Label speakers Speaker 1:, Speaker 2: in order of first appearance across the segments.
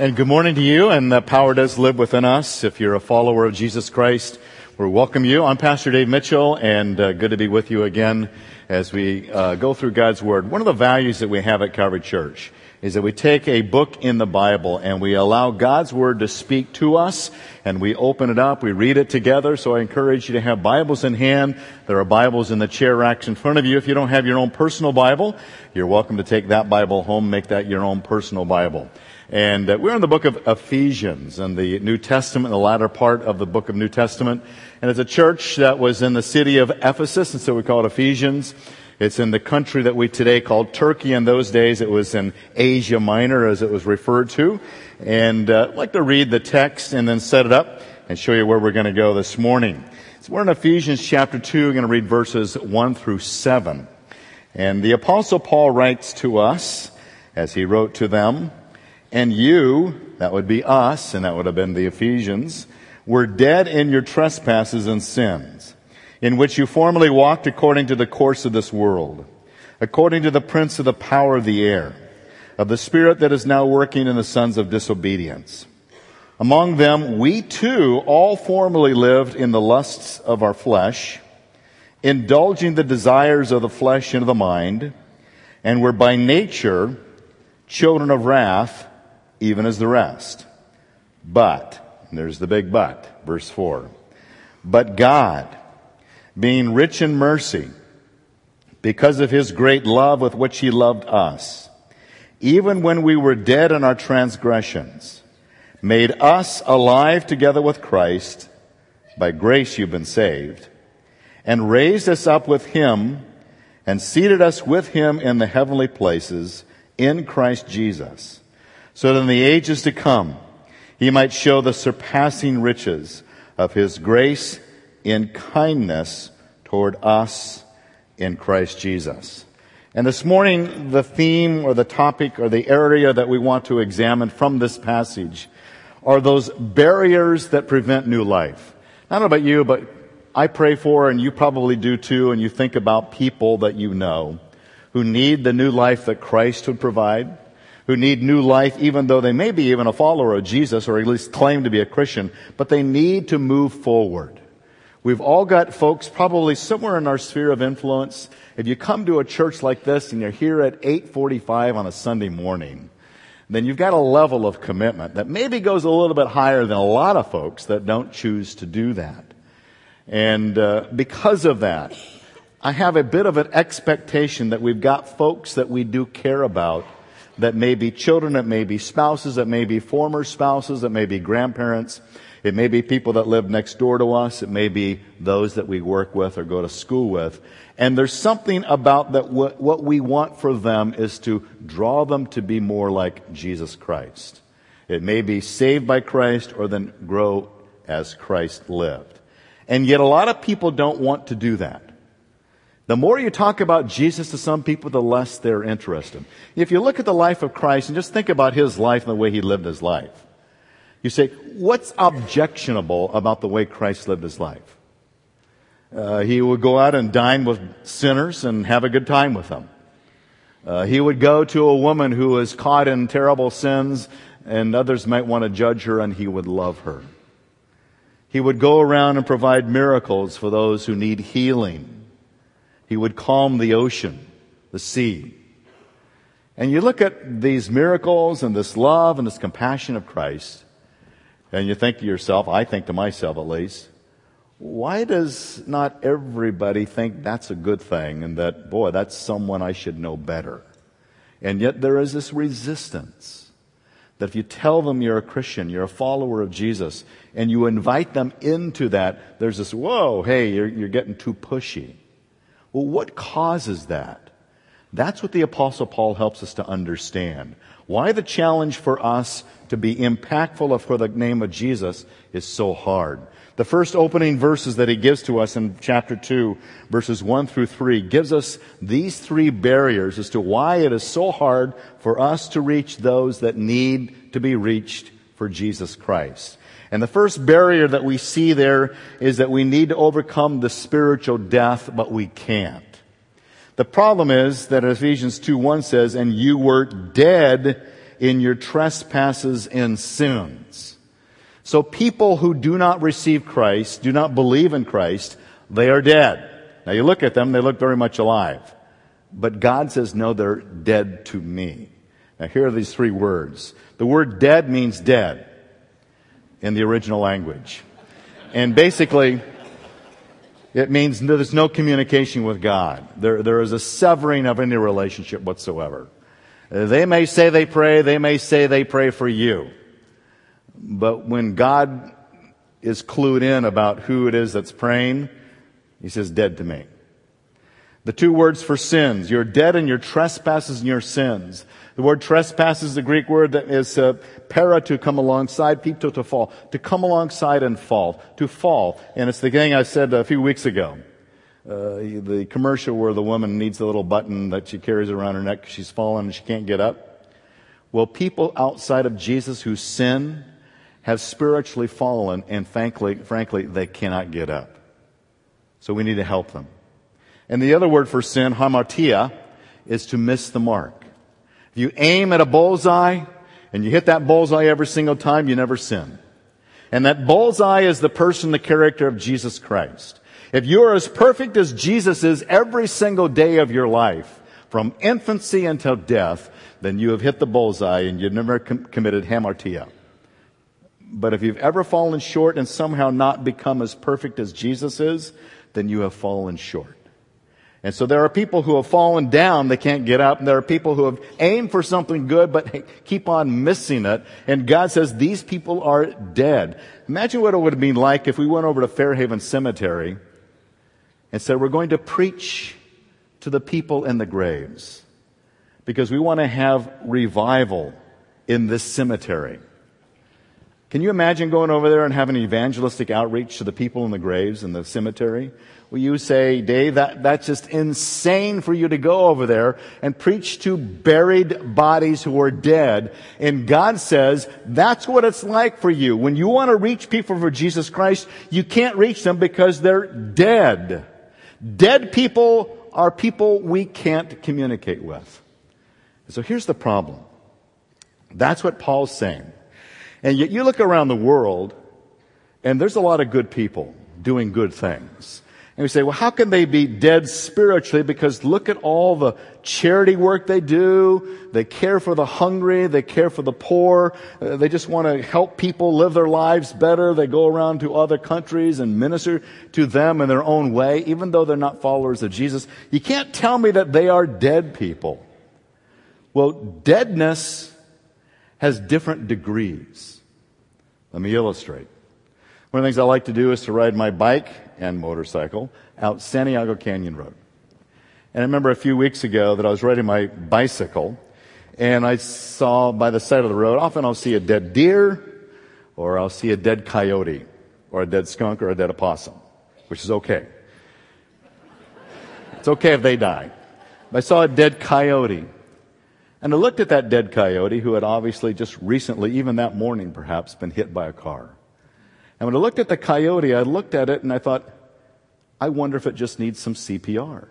Speaker 1: And good morning to you, and the power does live within us. If you're a follower of Jesus Christ, we welcome you. I'm Pastor Dave Mitchell, and uh, good to be with you again as we uh, go through God's Word. One of the values that we have at Calvary Church is that we take a book in the Bible and we allow God's Word to speak to us, and we open it up, we read it together. So I encourage you to have Bibles in hand. There are Bibles in the chair racks in front of you. If you don't have your own personal Bible, you're welcome to take that Bible home, make that your own personal Bible. And uh, we're in the book of Ephesians in the New Testament, the latter part of the book of New Testament. And it's a church that was in the city of Ephesus, and so we call it Ephesians. It's in the country that we today call Turkey. In those days, it was in Asia Minor, as it was referred to. And uh, I'd like to read the text and then set it up and show you where we're going to go this morning. So we're in Ephesians chapter 2. We're going to read verses 1 through 7. And the Apostle Paul writes to us, as he wrote to them, and you, that would be us, and that would have been the Ephesians, were dead in your trespasses and sins, in which you formerly walked according to the course of this world, according to the prince of the power of the air, of the spirit that is now working in the sons of disobedience. Among them, we too all formerly lived in the lusts of our flesh, indulging the desires of the flesh and of the mind, and were by nature children of wrath, even as the rest. But, there's the big but, verse 4. But God, being rich in mercy, because of his great love with which he loved us, even when we were dead in our transgressions, made us alive together with Christ. By grace you've been saved. And raised us up with him and seated us with him in the heavenly places in Christ Jesus so that in the ages to come he might show the surpassing riches of his grace in kindness toward us in Christ Jesus. And this morning, the theme or the topic or the area that we want to examine from this passage are those barriers that prevent new life. I don't know about you, but I pray for, and you probably do too, and you think about people that you know who need the new life that Christ would provide who need new life, even though they may be even a follower of Jesus or at least claim to be a Christian, but they need to move forward. We've all got folks probably somewhere in our sphere of influence. If you come to a church like this and you're here at 8:45 on a Sunday morning, then you've got a level of commitment that maybe goes a little bit higher than a lot of folks that don't choose to do that. And uh, because of that, I have a bit of an expectation that we've got folks that we do care about that may be children, it may be spouses, it may be former spouses, it may be grandparents, it may be people that live next door to us, it may be those that we work with or go to school with. And there's something about that what, what we want for them is to draw them to be more like Jesus Christ. It may be saved by Christ or then grow as Christ lived. And yet a lot of people don't want to do that. The more you talk about Jesus to some people, the less they're interested. If you look at the life of Christ and just think about his life and the way he lived his life, you say, what's objectionable about the way Christ lived his life? Uh, he would go out and dine with sinners and have a good time with them. Uh, he would go to a woman who was caught in terrible sins and others might want to judge her and he would love her. He would go around and provide miracles for those who need healing. He would calm the ocean, the sea. And you look at these miracles and this love and this compassion of Christ, and you think to yourself, I think to myself at least, why does not everybody think that's a good thing and that, boy, that's someone I should know better? And yet there is this resistance that if you tell them you're a Christian, you're a follower of Jesus, and you invite them into that, there's this, whoa, hey, you're, you're getting too pushy. Well, what causes that? That's what the apostle Paul helps us to understand. Why the challenge for us to be impactful for the name of Jesus is so hard. The first opening verses that he gives to us in chapter 2, verses 1 through 3, gives us these three barriers as to why it is so hard for us to reach those that need to be reached for Jesus Christ. And the first barrier that we see there is that we need to overcome the spiritual death, but we can't. The problem is that Ephesians 2 1 says, and you were dead in your trespasses and sins. So people who do not receive Christ, do not believe in Christ, they are dead. Now you look at them, they look very much alive. But God says, no, they're dead to me. Now here are these three words. The word dead means dead in the original language. And basically, it means there's no communication with God. There, there is a severing of any relationship whatsoever. They may say they pray, they may say they pray for you. But when God is clued in about who it is that's praying, he says, dead to me. The two words for sins. You're dead in your trespasses and your sins. The word trespass is the Greek word that is uh, para to come alongside, pito to fall, to come alongside and fall, to fall. And it's the thing I said a few weeks ago. Uh, the commercial where the woman needs a little button that she carries around her neck because she's fallen and she can't get up. Well, people outside of Jesus who sin have spiritually fallen and frankly, frankly, they cannot get up. So we need to help them. And the other word for sin, hamartia, is to miss the mark. You aim at a bullseye and you hit that bullseye every single time, you never sin. And that bullseye is the person, the character of Jesus Christ. If you are as perfect as Jesus is every single day of your life, from infancy until death, then you have hit the bullseye and you've never com- committed hamartia. But if you've ever fallen short and somehow not become as perfect as Jesus is, then you have fallen short. And so there are people who have fallen down, they can't get up, and there are people who have aimed for something good, but keep on missing it. And God says these people are dead. Imagine what it would have been like if we went over to Fairhaven Cemetery and said, we're going to preach to the people in the graves because we want to have revival in this cemetery. Can you imagine going over there and having evangelistic outreach to the people in the graves in the cemetery? You say, Dave, that, that's just insane for you to go over there and preach to buried bodies who are dead. And God says, that's what it's like for you. When you want to reach people for Jesus Christ, you can't reach them because they're dead. Dead people are people we can't communicate with. So here's the problem. That's what Paul's saying. And yet you look around the world and there's a lot of good people doing good things. And we say, well, how can they be dead spiritually? Because look at all the charity work they do. They care for the hungry. They care for the poor. Uh, they just want to help people live their lives better. They go around to other countries and minister to them in their own way, even though they're not followers of Jesus. You can't tell me that they are dead people. Well, deadness has different degrees. Let me illustrate. One of the things I like to do is to ride my bike and motorcycle out Santiago Canyon Road. And I remember a few weeks ago that I was riding my bicycle and I saw by the side of the road, often I'll see a dead deer or I'll see a dead coyote or a dead skunk or a dead opossum, which is okay. It's okay if they die. I saw a dead coyote and I looked at that dead coyote who had obviously just recently, even that morning perhaps, been hit by a car. And when I looked at the coyote, I looked at it and I thought, I wonder if it just needs some CPR.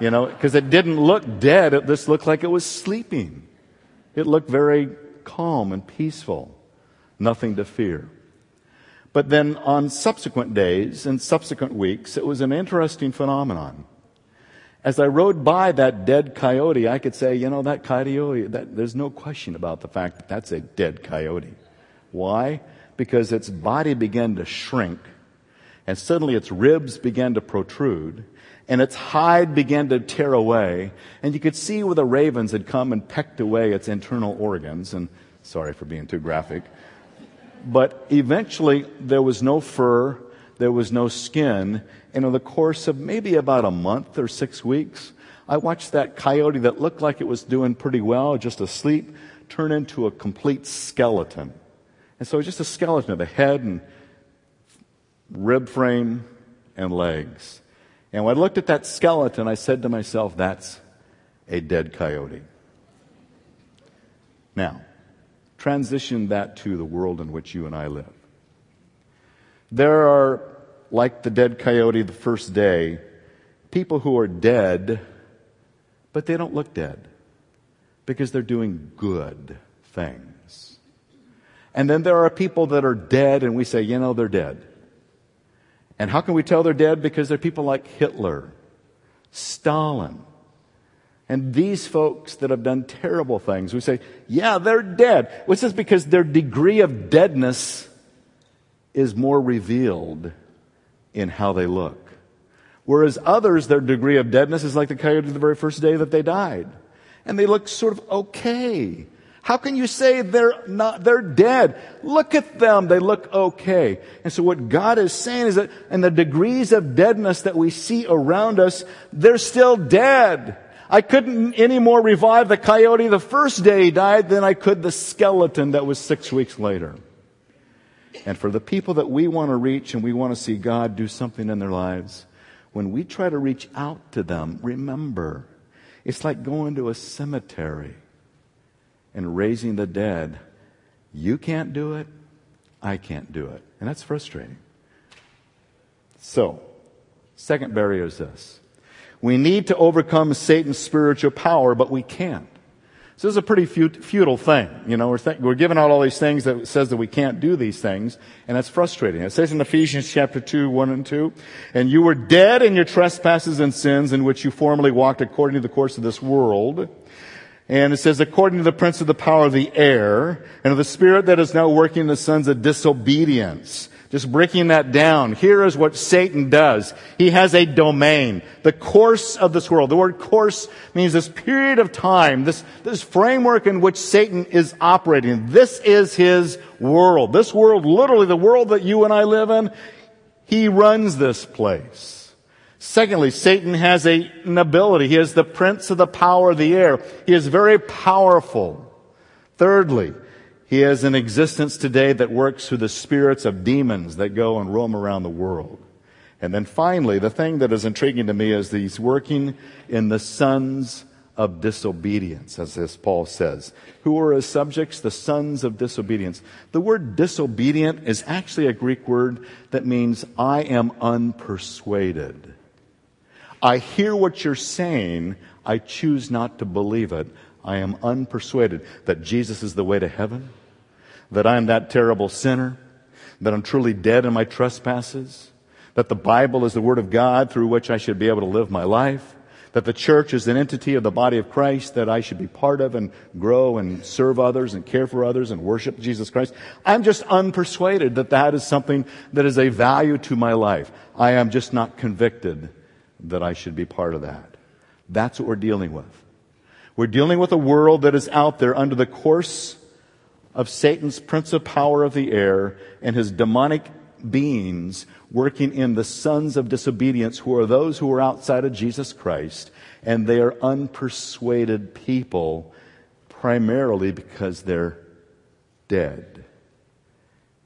Speaker 1: You know, because it didn't look dead. It just looked like it was sleeping. It looked very calm and peaceful. Nothing to fear. But then on subsequent days and subsequent weeks, it was an interesting phenomenon. As I rode by that dead coyote, I could say, you know, that coyote, that, there's no question about the fact that that's a dead coyote. Why? Because its body began to shrink, and suddenly its ribs began to protrude, and its hide began to tear away, and you could see where the ravens had come and pecked away its internal organs, and sorry for being too graphic. But eventually, there was no fur, there was no skin, and in the course of maybe about a month or six weeks, I watched that coyote that looked like it was doing pretty well, just asleep, turn into a complete skeleton. And so it's just a skeleton of a head and rib frame and legs. And when I looked at that skeleton, I said to myself, that's a dead coyote. Now, transition that to the world in which you and I live. There are like the dead coyote the first day, people who are dead, but they don't look dead because they're doing good. things. And then there are people that are dead and we say, you know, they're dead. And how can we tell they're dead? Because they're people like Hitler, Stalin, and these folks that have done terrible things. We say, yeah, they're dead. Which is because their degree of deadness is more revealed in how they look. Whereas others, their degree of deadness is like the coyote the very first day that they died. And they look sort of okay. How can you say they're not, they're dead? Look at them. They look okay. And so what God is saying is that in the degrees of deadness that we see around us, they're still dead. I couldn't any more revive the coyote the first day he died than I could the skeleton that was six weeks later. And for the people that we want to reach and we want to see God do something in their lives, when we try to reach out to them, remember, it's like going to a cemetery and raising the dead. You can't do it. I can't do it. And that's frustrating. So, second barrier is this. We need to overcome Satan's spiritual power, but we can't. So this is a pretty futile thing. You know, we're, th- we're giving out all these things that says that we can't do these things, and that's frustrating. It says in Ephesians chapter 2, 1 and 2, and you were dead in your trespasses and sins in which you formerly walked according to the course of this world, and it says, according to the prince of the power of the air, and of the spirit that is now working in the sons of disobedience. Just breaking that down. Here is what Satan does. He has a domain. The course of this world. The word course means this period of time, this, this framework in which Satan is operating. This is his world. This world, literally the world that you and I live in, he runs this place. Secondly, Satan has a, an ability. He is the prince of the power of the air. He is very powerful. Thirdly, he has an existence today that works through the spirits of demons that go and roam around the world. And then finally, the thing that is intriguing to me is that he's working in the sons of disobedience, as this Paul says. Who are his subjects? The sons of disobedience. The word disobedient is actually a Greek word that means I am unpersuaded. I hear what you're saying. I choose not to believe it. I am unpersuaded that Jesus is the way to heaven, that I am that terrible sinner, that I'm truly dead in my trespasses, that the Bible is the Word of God through which I should be able to live my life, that the church is an entity of the body of Christ that I should be part of and grow and serve others and care for others and worship Jesus Christ. I'm just unpersuaded that that is something that is a value to my life. I am just not convicted that I should be part of that. That's what we're dealing with. We're dealing with a world that is out there under the course of Satan's prince of power of the air and his demonic beings working in the sons of disobedience who are those who are outside of Jesus Christ and they are unpersuaded people primarily because they're dead.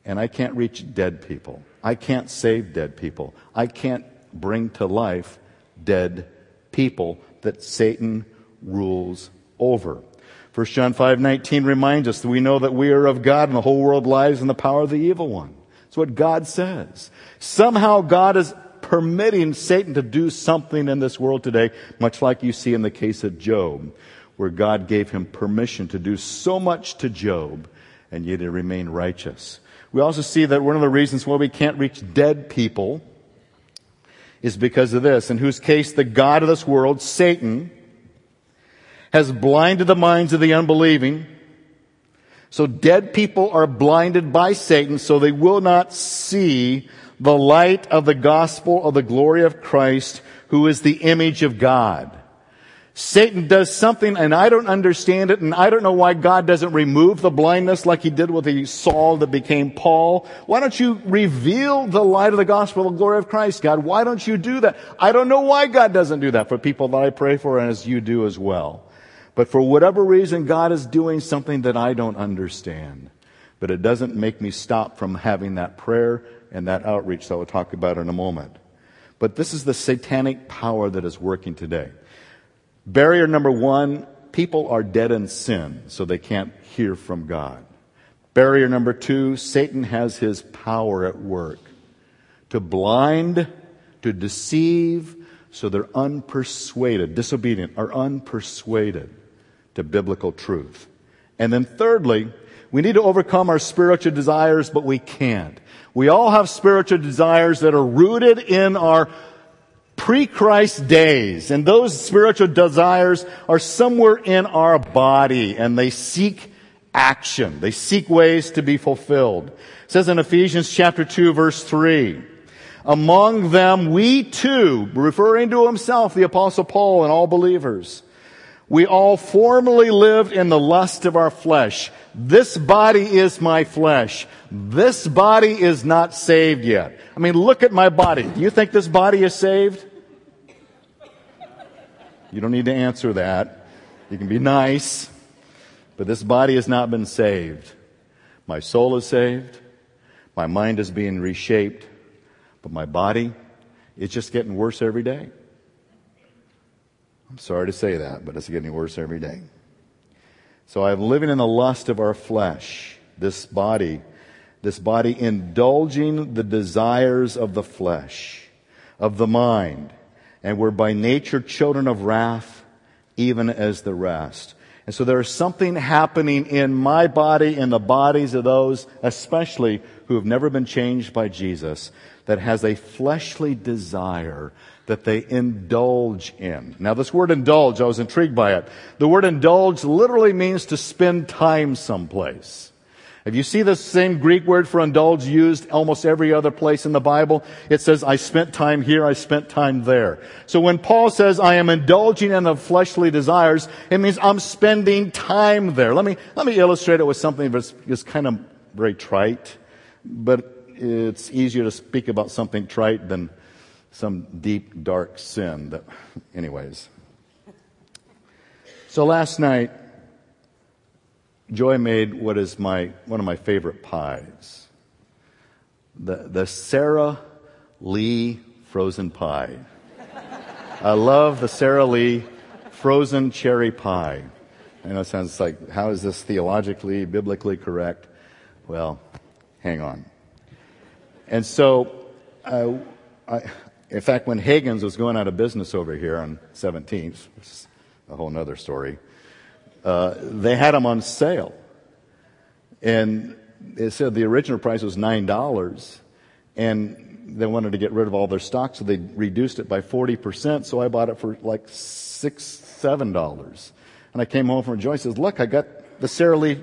Speaker 1: And I can't reach dead people. I can't save dead people. I can't bring to life dead people that Satan rules over. 1 John 5:19 reminds us that we know that we are of God and the whole world lies in the power of the evil one. That's what God says. Somehow God is permitting Satan to do something in this world today, much like you see in the case of Job, where God gave him permission to do so much to Job, and yet he remained righteous. We also see that one of the reasons why we can't reach dead people is because of this, in whose case the God of this world, Satan, has blinded the minds of the unbelieving. So dead people are blinded by Satan so they will not see the light of the gospel of the glory of Christ, who is the image of God. Satan does something and I don't understand it and I don't know why God doesn't remove the blindness like he did with the Saul that became Paul. Why don't you reveal the light of the gospel of the glory of Christ, God? Why don't you do that? I don't know why God doesn't do that for people that I pray for and as you do as well. But for whatever reason, God is doing something that I don't understand. But it doesn't make me stop from having that prayer and that outreach that we'll talk about in a moment. But this is the satanic power that is working today. Barrier number one, people are dead in sin, so they can't hear from God. Barrier number two, Satan has his power at work to blind, to deceive, so they're unpersuaded, disobedient, are unpersuaded to biblical truth. And then thirdly, we need to overcome our spiritual desires, but we can't. We all have spiritual desires that are rooted in our pre-Christ days. And those spiritual desires are somewhere in our body and they seek action. They seek ways to be fulfilled. It says in Ephesians chapter 2 verse 3, among them we too, referring to himself, the apostle Paul and all believers, we all formerly lived in the lust of our flesh. This body is my flesh. This body is not saved yet. I mean, look at my body. Do you think this body is saved? You don't need to answer that. You can be nice, but this body has not been saved. My soul is saved. My mind is being reshaped, but my body, it's just getting worse every day. I'm sorry to say that, but it's getting worse every day. So I'm living in the lust of our flesh, this body, this body indulging the desires of the flesh, of the mind, and we're by nature children of wrath, even as the rest. And so there is something happening in my body in the bodies of those, especially who have never been changed by Jesus, that has a fleshly desire that they indulge in. Now this word indulge, I was intrigued by it. The word indulge literally means to spend time someplace. If you see the same Greek word for indulge used almost every other place in the Bible, it says, I spent time here, I spent time there. So when Paul says, I am indulging in the fleshly desires, it means I'm spending time there. Let me, let me illustrate it with something that's kind of very trite, but it's easier to speak about something trite than some deep, dark sin that, anyways. So last night, Joy made what is my, one of my favorite pies. The, the Sara Lee frozen pie. I love the Sara Lee frozen cherry pie. I know it sounds like, how is this theologically, biblically correct? Well, hang on. And so, uh, I, in fact, when Hagen's was going out of business over here on 17th, a whole other story, uh, they had them on sale. And it said the original price was $9. And they wanted to get rid of all their stock, so they reduced it by 40%. So I bought it for like six, seven dollars. And I came home from Joyce says, look, I got the Sara Lee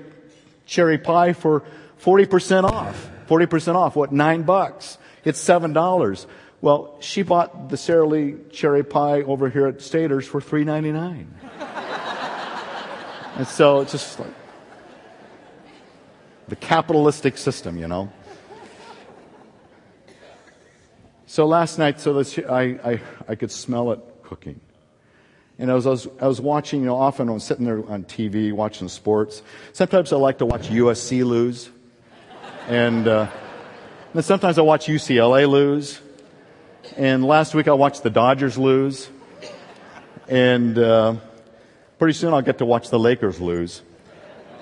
Speaker 1: cherry pie for 40% off. 40% off. What? Nine bucks. It's seven dollars. Well, she bought the Sara Lee cherry pie over here at Staters for three ninety nine. And so it's just like the capitalistic system, you know. So last night, so this, I, I, I could smell it cooking. And I was, I was, I was watching, you know, often I'm sitting there on TV watching sports. Sometimes I like to watch USC lose. And, uh, and sometimes I watch UCLA lose. And last week I watched the Dodgers lose. And uh, pretty soon I'll get to watch the Lakers lose.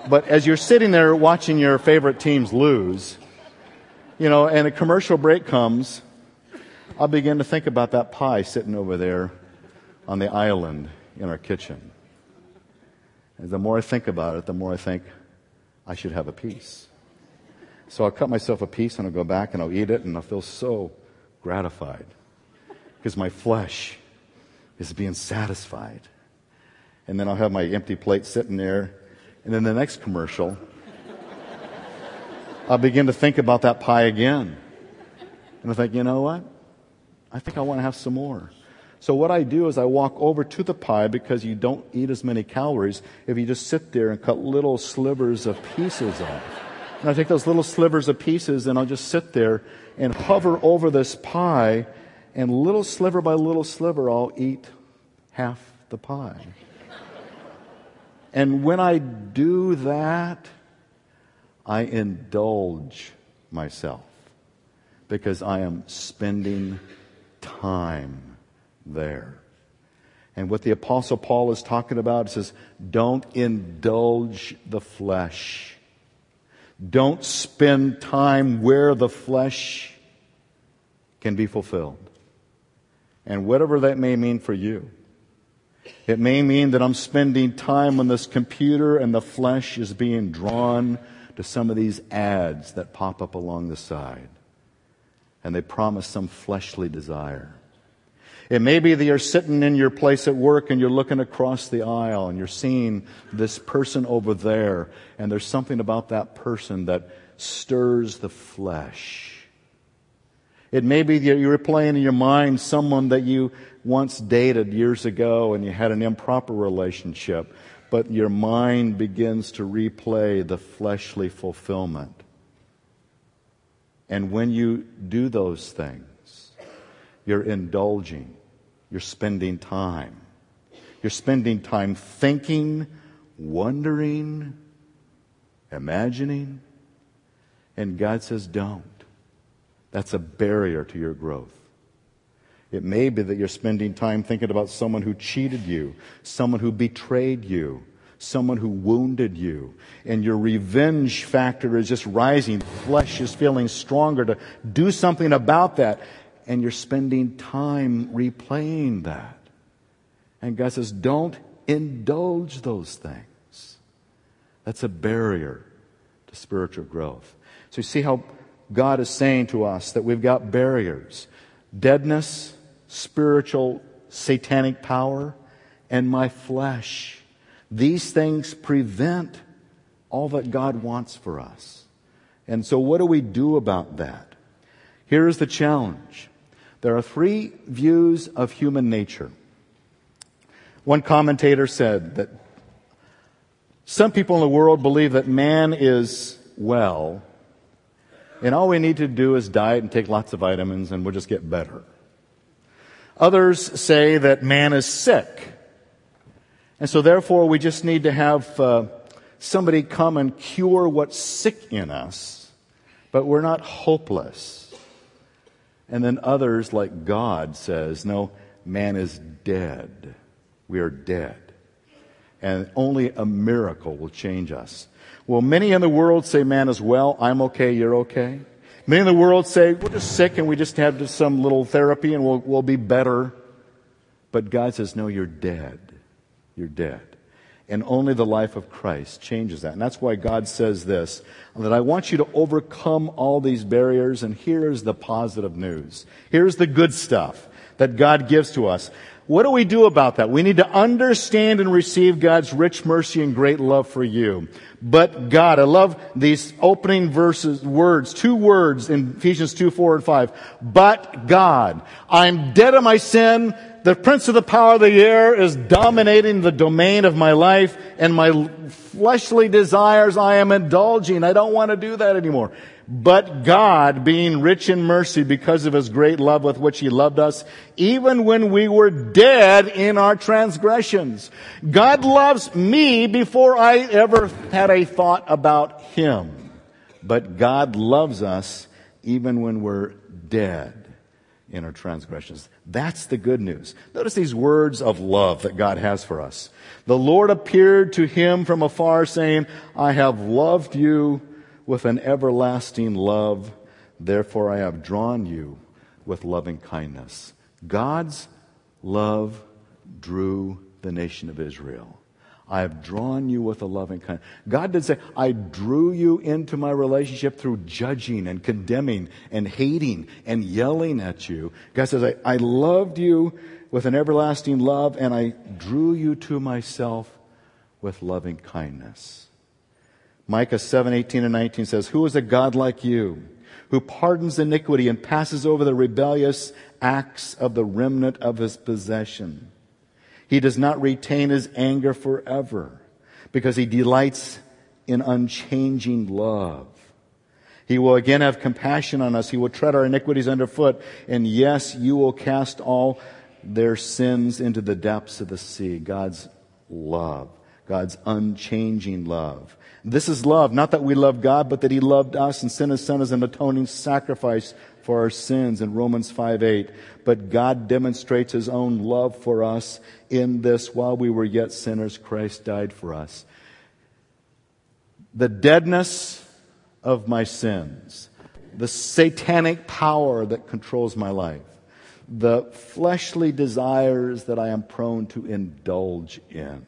Speaker 1: But as you're sitting there watching your favorite teams lose, you know, and a commercial break comes, I'll begin to think about that pie sitting over there on the island in our kitchen. And the more I think about it, the more I think I should have a piece. So I'll cut myself a piece and I'll go back and I'll eat it and I'll feel so gratified because my flesh is being satisfied. And then I'll have my empty plate sitting there. And then the next commercial, I'll begin to think about that pie again. And I think, you know what? I think I want to have some more. So what I do is I walk over to the pie because you don't eat as many calories if you just sit there and cut little slivers of pieces off. And I take those little slivers of pieces and I'll just sit there and hover over this pie and little sliver by little sliver I'll eat half the pie. And when I do that, I indulge myself because I am spending time there. And what the apostle Paul is talking about is don't indulge the flesh. Don't spend time where the flesh can be fulfilled. And whatever that may mean for you. It may mean that I'm spending time on this computer and the flesh is being drawn to some of these ads that pop up along the side. And they promise some fleshly desire. It may be that you're sitting in your place at work and you're looking across the aisle and you're seeing this person over there, and there's something about that person that stirs the flesh. It may be that you're replaying in your mind someone that you once dated years ago and you had an improper relationship, but your mind begins to replay the fleshly fulfillment. And when you do those things, you're indulging, you're spending time. You're spending time thinking, wondering, imagining. And God says, don't. That's a barrier to your growth. It may be that you're spending time thinking about someone who cheated you, someone who betrayed you, someone who wounded you, and your revenge factor is just rising. Flesh is feeling stronger to do something about that, and you're spending time replaying that. And God says, don't indulge those things. That's a barrier to spiritual growth. So you see how God is saying to us that we've got barriers. Deadness, spiritual satanic power, and my flesh. These things prevent all that God wants for us. And so, what do we do about that? Here is the challenge there are three views of human nature. One commentator said that some people in the world believe that man is well, and all we need to do is diet and take lots of vitamins, and we'll just get better. Others say that man is sick. And so therefore we just need to have uh, somebody come and cure what's sick in us, but we're not hopeless. And then others, like God, says, no, man is dead. We are dead. And only a miracle will change us. Well, many in the world say man is well. I'm okay. You're okay. Many in the world say, we're just sick and we just have just some little therapy and we'll, we'll be better. But God says, no, you're dead. You're dead. And only the life of Christ changes that. And that's why God says this, that I want you to overcome all these barriers. And here's the positive news. Here's the good stuff that God gives to us. What do we do about that? We need to understand and receive God's rich mercy and great love for you. But God, I love these opening verses, words, two words in Ephesians 2, 4, and 5. But God. I'm dead of my sin. The prince of the power of the air is dominating the domain of my life and my fleshly desires I am indulging. I don't want to do that anymore. But God, being rich in mercy because of his great love with which he loved us, even when we were dead in our transgressions. God loves me before I ever had a thought about him. But God loves us even when we're dead in our transgressions. That's the good news. Notice these words of love that God has for us. The Lord appeared to him from afar saying, I have loved you with an everlasting love. Therefore, I have drawn you with loving kindness. God's love drew the nation of Israel. I have drawn you with a loving kindness. God did say, I drew you into my relationship through judging and condemning and hating and yelling at you. God says, I, I loved you with an everlasting love and I drew you to myself with loving kindness. Micah 7, 18 and 19 says, Who is a God like you, who pardons iniquity and passes over the rebellious acts of the remnant of his possession? He does not retain his anger forever, because he delights in unchanging love. He will again have compassion on us. He will tread our iniquities underfoot. And yes, you will cast all their sins into the depths of the sea. God's love. God's unchanging love. This is love, not that we love God, but that He loved us and sent His Son as an atoning sacrifice for our sins in Romans 5 8. But God demonstrates His own love for us in this while we were yet sinners, Christ died for us. The deadness of my sins, the satanic power that controls my life, the fleshly desires that I am prone to indulge in.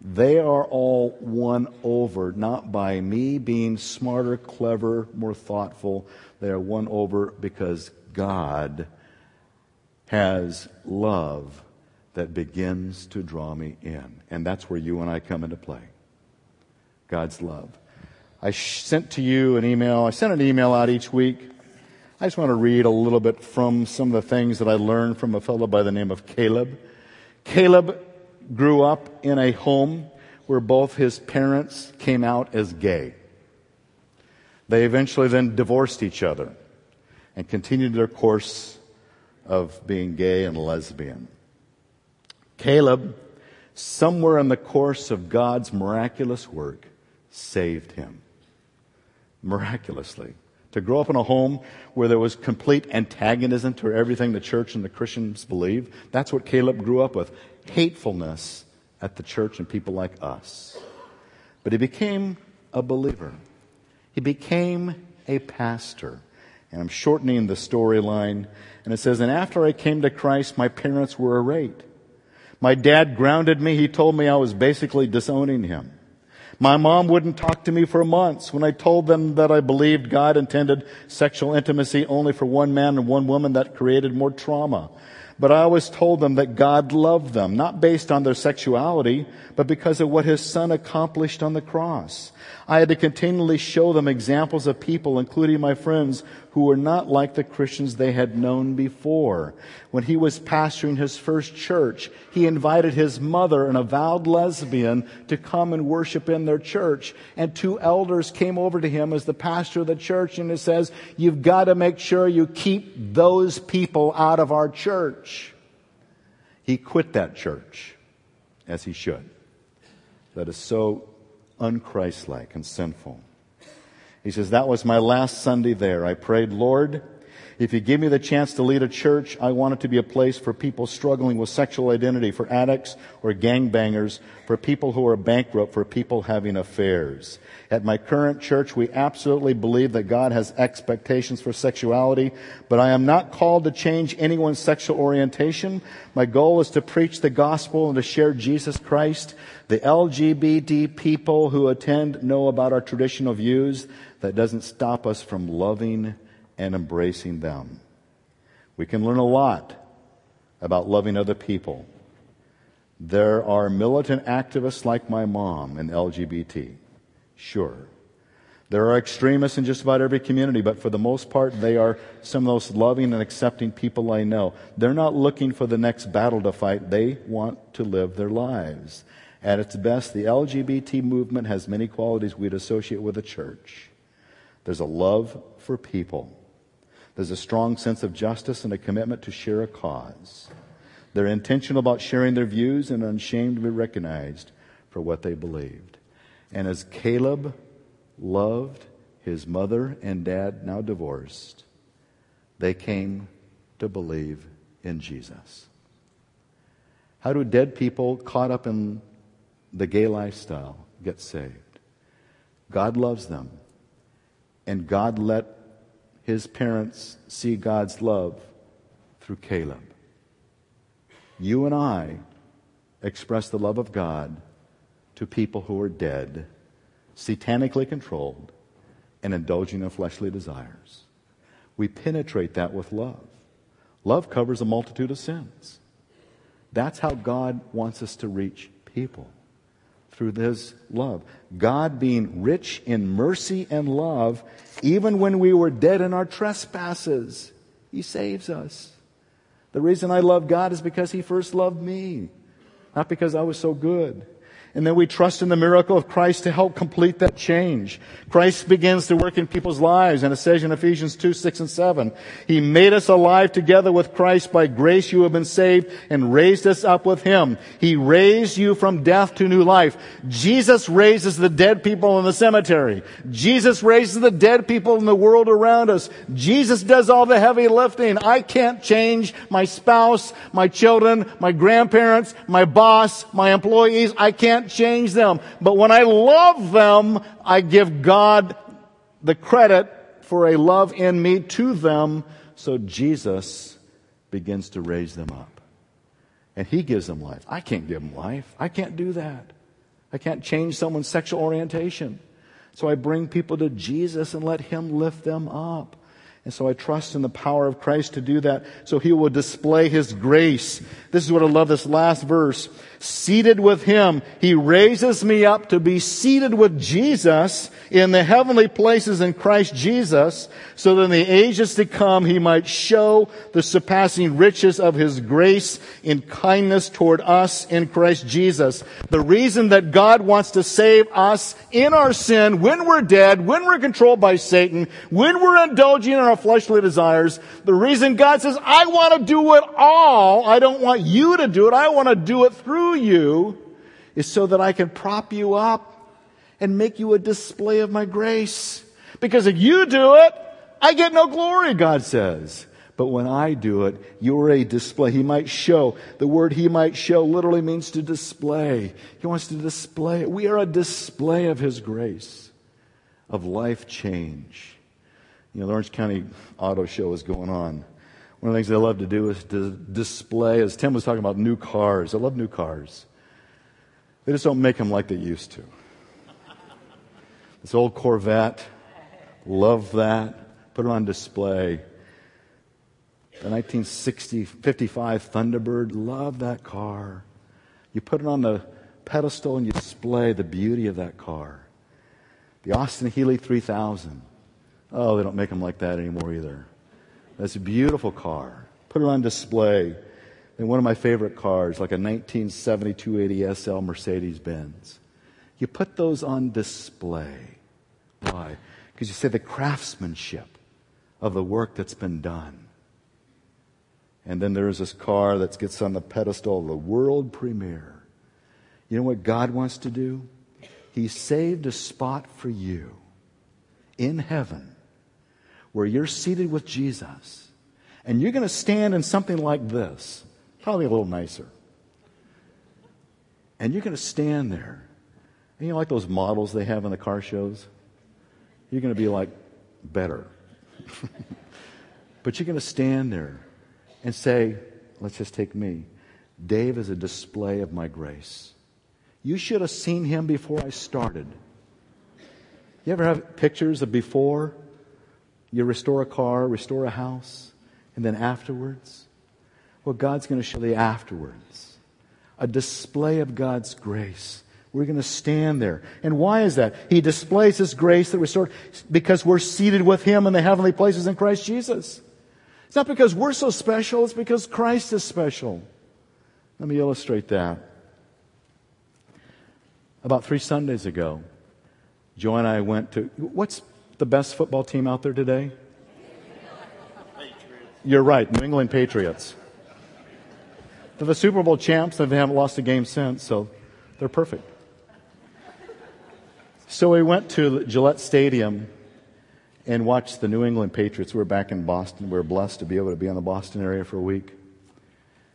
Speaker 1: They are all won over not by me being smarter, clever, more thoughtful. They are won over because God has love that begins to draw me in. And that's where you and I come into play. God's love. I sent to you an email. I sent an email out each week. I just want to read a little bit from some of the things that I learned from a fellow by the name of Caleb. Caleb grew up in a home where both his parents came out as gay. They eventually then divorced each other and continued their course of being gay and lesbian. Caleb, somewhere in the course of God's miraculous work, saved him. Miraculously. To grow up in a home where there was complete antagonism to everything the church and the Christians believe, that's what Caleb grew up with. Hatefulness at the church and people like us. But he became a believer. He became a pastor. And I'm shortening the storyline. And it says, And after I came to Christ, my parents were irate. My dad grounded me. He told me I was basically disowning him. My mom wouldn't talk to me for months when I told them that I believed God intended sexual intimacy only for one man and one woman that created more trauma. But I always told them that God loved them, not based on their sexuality, but because of what His Son accomplished on the cross. I had to continually show them examples of people, including my friends, who were not like the Christians they had known before. When he was pastoring his first church, he invited his mother, an avowed lesbian, to come and worship in their church. And two elders came over to him as the pastor of the church and he says, you've got to make sure you keep those people out of our church. He quit that church, as he should. That is so unchristlike and sinful. He says, That was my last Sunday there. I prayed, Lord, if you give me the chance to lead a church, I want it to be a place for people struggling with sexual identity, for addicts or gangbangers, for people who are bankrupt, for people having affairs. At my current church, we absolutely believe that God has expectations for sexuality, but I am not called to change anyone's sexual orientation. My goal is to preach the gospel and to share Jesus Christ. The LGBT people who attend know about our traditional views. That doesn't stop us from loving and embracing them. We can learn a lot about loving other people. There are militant activists like my mom in LGBT. Sure. There are extremists in just about every community, but for the most part, they are some of the most loving and accepting people I know. They're not looking for the next battle to fight. They want to live their lives. At its best, the LGBT movement has many qualities we'd associate with a church. There's a love for people. There's a strong sense of justice and a commitment to share a cause. They're intentional about sharing their views and unashamed to be recognized for what they believed. And as Caleb loved his mother and dad, now divorced, they came to believe in Jesus. How do dead people caught up in the gay lifestyle get saved? God loves them. And God let his parents see God's love through Caleb. You and I express the love of God to people who are dead, satanically controlled, and indulging in fleshly desires. We penetrate that with love. Love covers a multitude of sins. That's how God wants us to reach people through His love. God being rich in mercy and love, even when we were dead in our trespasses, He saves us. The reason I love God is because He first loved me, not because I was so good. And then we trust in the miracle of Christ to help complete that change. Christ begins to work in people's lives, and it says in Ephesians 2, 6, and 7, He made us alive together with Christ. By grace you have been saved and raised us up with Him. He raised you from death to new life. Jesus raises the dead people in the cemetery. Jesus raises the dead people in the world around us. Jesus does all the heavy lifting. I can't change my spouse, my children, my grandparents, my boss, my employees. I can't can't change them. But when I love them, I give God the credit for a love in me to them. So Jesus begins to raise them up. And He gives them life. I can't give them life. I can't do that. I can't change someone's sexual orientation. So I bring people to Jesus and let Him lift them up. And so I trust in the power of Christ to do that. So he will display his grace. This is what I love this last verse. Seated with him, he raises me up to be seated with Jesus in the heavenly places in Christ Jesus, so that in the ages to come he might show the surpassing riches of his grace in kindness toward us in Christ Jesus. The reason that God wants to save us in our sin, when we're dead, when we're controlled by Satan, when we're indulging in our our fleshly desires. The reason God says, I want to do it all, I don't want you to do it, I want to do it through you, is so that I can prop you up and make you a display of my grace. Because if you do it, I get no glory, God says. But when I do it, you're a display. He might show. The word he might show literally means to display. He wants to display. We are a display of his grace, of life change. You know, the Orange County Auto Show is going on. One of the things I love to do is to display, as Tim was talking about new cars. I love new cars. They just don't make them like they used to. This old Corvette, love that. Put it on display. The 1960 55 Thunderbird, love that car. You put it on the pedestal and you display the beauty of that car. The Austin Healey 3000. Oh, they don't make them like that anymore either. That's a beautiful car. Put it on display. And one of my favorite cars, like a 1970 280 SL Mercedes Benz. You put those on display. Why? Because you say the craftsmanship of the work that's been done. And then there's this car that gets on the pedestal of the world premiere. You know what God wants to do? He saved a spot for you in heaven where you're seated with Jesus and you're going to stand in something like this, probably a little nicer. And you're going to stand there. And you know, like those models they have in the car shows? You're going to be like, better. but you're going to stand there and say, let's just take me. Dave is a display of my grace. You should have seen him before I started. You ever have pictures of before you restore a car, restore a house, and then afterwards? Well, God's going to show the afterwards. A display of God's grace. We're going to stand there. And why is that? He displays His grace that restored because we're seated with Him in the heavenly places in Christ Jesus. It's not because we're so special, it's because Christ is special. Let me illustrate that. About three Sundays ago, Joe and I went to, what's the best football team out there today? Patriots. You're right, New England Patriots. They're the Super Bowl champs, and they haven't lost a game since, so they're perfect. So we went to Gillette Stadium and watched the New England Patriots. We were back in Boston. We were blessed to be able to be in the Boston area for a week.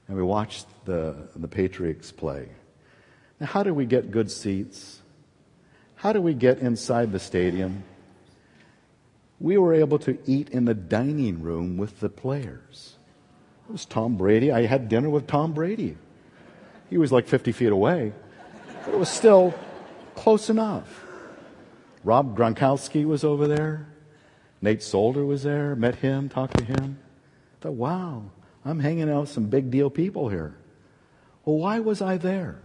Speaker 1: And we watched the, the Patriots play. Now, how do we get good seats? How do we get inside the stadium? We were able to eat in the dining room with the players. It was Tom Brady. I had dinner with Tom Brady. He was like 50 feet away, but it was still close enough. Rob Gronkowski was over there. Nate Solder was there. Met him, talked to him. Thought, wow, I'm hanging out with some big deal people here. Well, why was I there?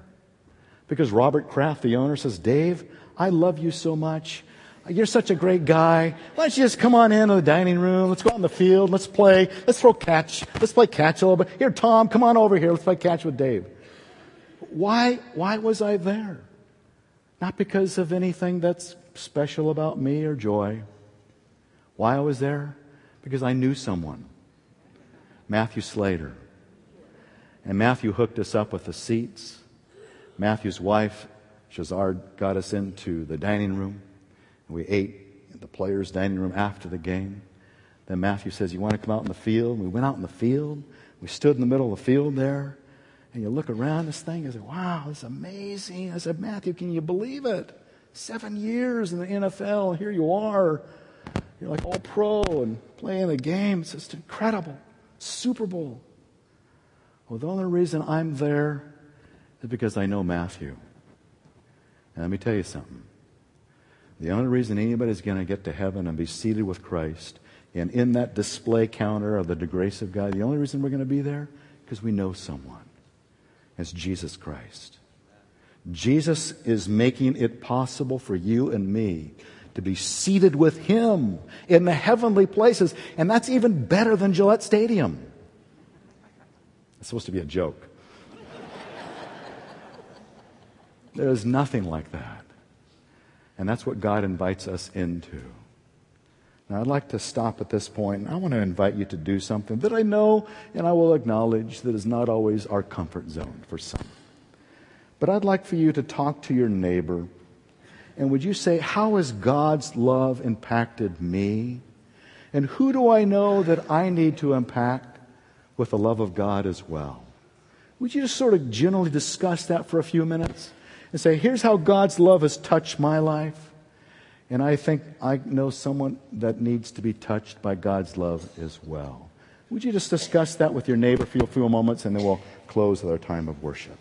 Speaker 1: Because Robert Kraft, the owner, says, Dave, I love you so much. You're such a great guy. Why don't you just come on in to the dining room? Let's go out in the field. Let's play. Let's throw catch. Let's play catch a little bit. Here, Tom, come on over here. Let's play catch with Dave. Why, why was I there? Not because of anything that's special about me or joy. Why I was there? Because I knew someone. Matthew Slater. And Matthew hooked us up with the seats. Matthew's wife, Shazard, got us into the dining room. We ate in the players' dining room after the game. Then Matthew says, You want to come out in the field? we went out in the field. We stood in the middle of the field there. And you look around this thing and say, Wow, this is amazing. I said, Matthew, can you believe it? Seven years in the NFL, here you are. You're like all pro and playing the game. It's just incredible. Super Bowl. Well, the only reason I'm there is because I know Matthew. And let me tell you something. The only reason anybody's going to get to heaven and be seated with Christ and in that display counter of the grace of God, the only reason we're going to be there because we know someone. It's Jesus Christ. Jesus is making it possible for you and me to be seated with Him in the heavenly places. And that's even better than Gillette Stadium. It's supposed to be a joke. there is nothing like that. And that's what God invites us into. Now, I'd like to stop at this point, and I want to invite you to do something that I know and I will acknowledge that is not always our comfort zone for some. But I'd like for you to talk to your neighbor, and would you say, How has God's love impacted me? And who do I know that I need to impact with the love of God as well? Would you just sort of generally discuss that for a few minutes and say, Here's how God's love has touched my life? And I think I know someone that needs to be touched by God's love as well. Would you just discuss that with your neighbor for a few moments and then we'll close with our time of worship?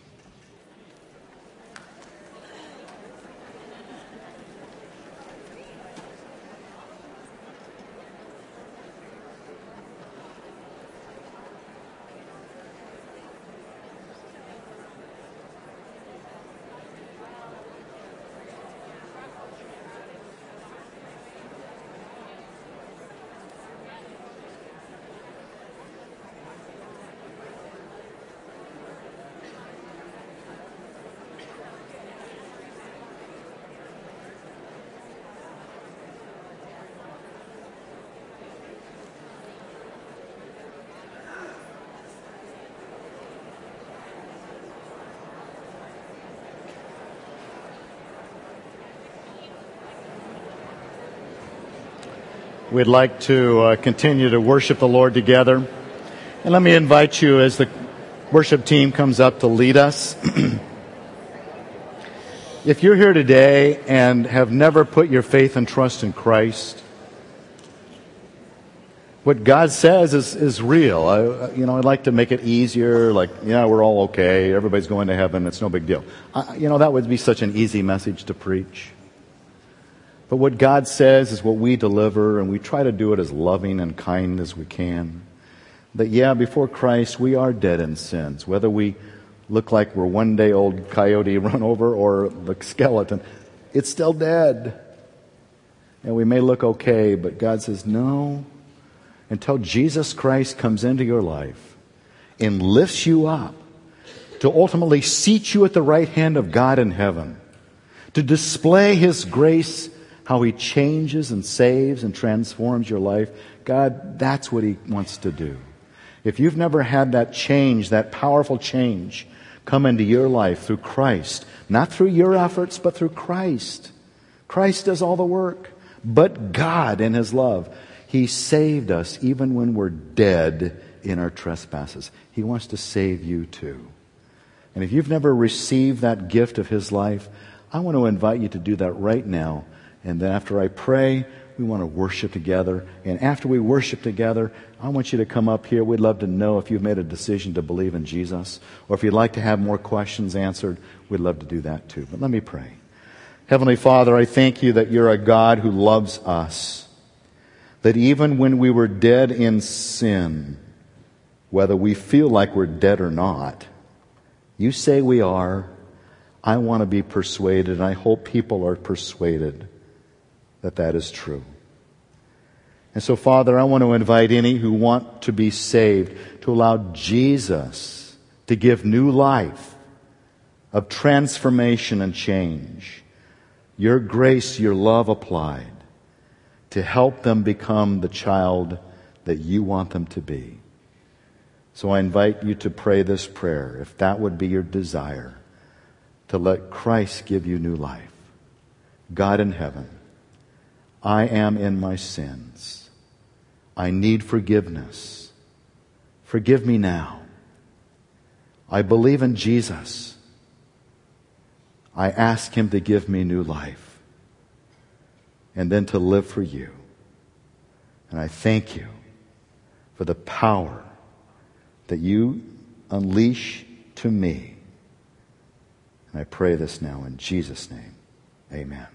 Speaker 1: We'd like to uh, continue to worship the Lord together. And let me invite you as the worship team comes up to lead us. if you're here today and have never put your faith and trust in Christ, what God says is, is real. I, you know, I'd like to make it easier, like, yeah, we're all okay. Everybody's going to heaven. It's no big deal. I, you know, that would be such an easy message to preach. But what God says is what we deliver, and we try to do it as loving and kind as we can. That, yeah, before Christ, we are dead in sins. Whether we look like we're one day old coyote run over or the skeleton, it's still dead. And we may look okay, but God says, no. Until Jesus Christ comes into your life and lifts you up to ultimately seat you at the right hand of God in heaven, to display His grace how He changes and saves and transforms your life. God, that's what He wants to do. If you've never had that change, that powerful change, come into your life through Christ, not through your efforts, but through Christ. Christ does all the work. But God, in His love, He saved us even when we're dead in our trespasses. He wants to save you too. And if you've never received that gift of His life, I want to invite you to do that right now and then after I pray, we want to worship together. And after we worship together, I want you to come up here. We'd love to know if you've made a decision to believe in Jesus. Or if you'd like to have more questions answered, we'd love to do that too. But let me pray. Heavenly Father, I thank you that you're a God who loves us. That even when we were dead in sin, whether we feel like we're dead or not, you say we are. I want to be persuaded, and I hope people are persuaded that that is true. And so, Father, I want to invite any who want to be saved to allow Jesus to give new life of transformation and change. Your grace, your love applied to help them become the child that you want them to be. So I invite you to pray this prayer, if that would be your desire, to let Christ give you new life. God in heaven, I am in my sins. I need forgiveness. Forgive me now. I believe in Jesus. I ask Him to give me new life and then to live for you. And I thank you for the power that you unleash to me. And I pray this now in Jesus' name. Amen.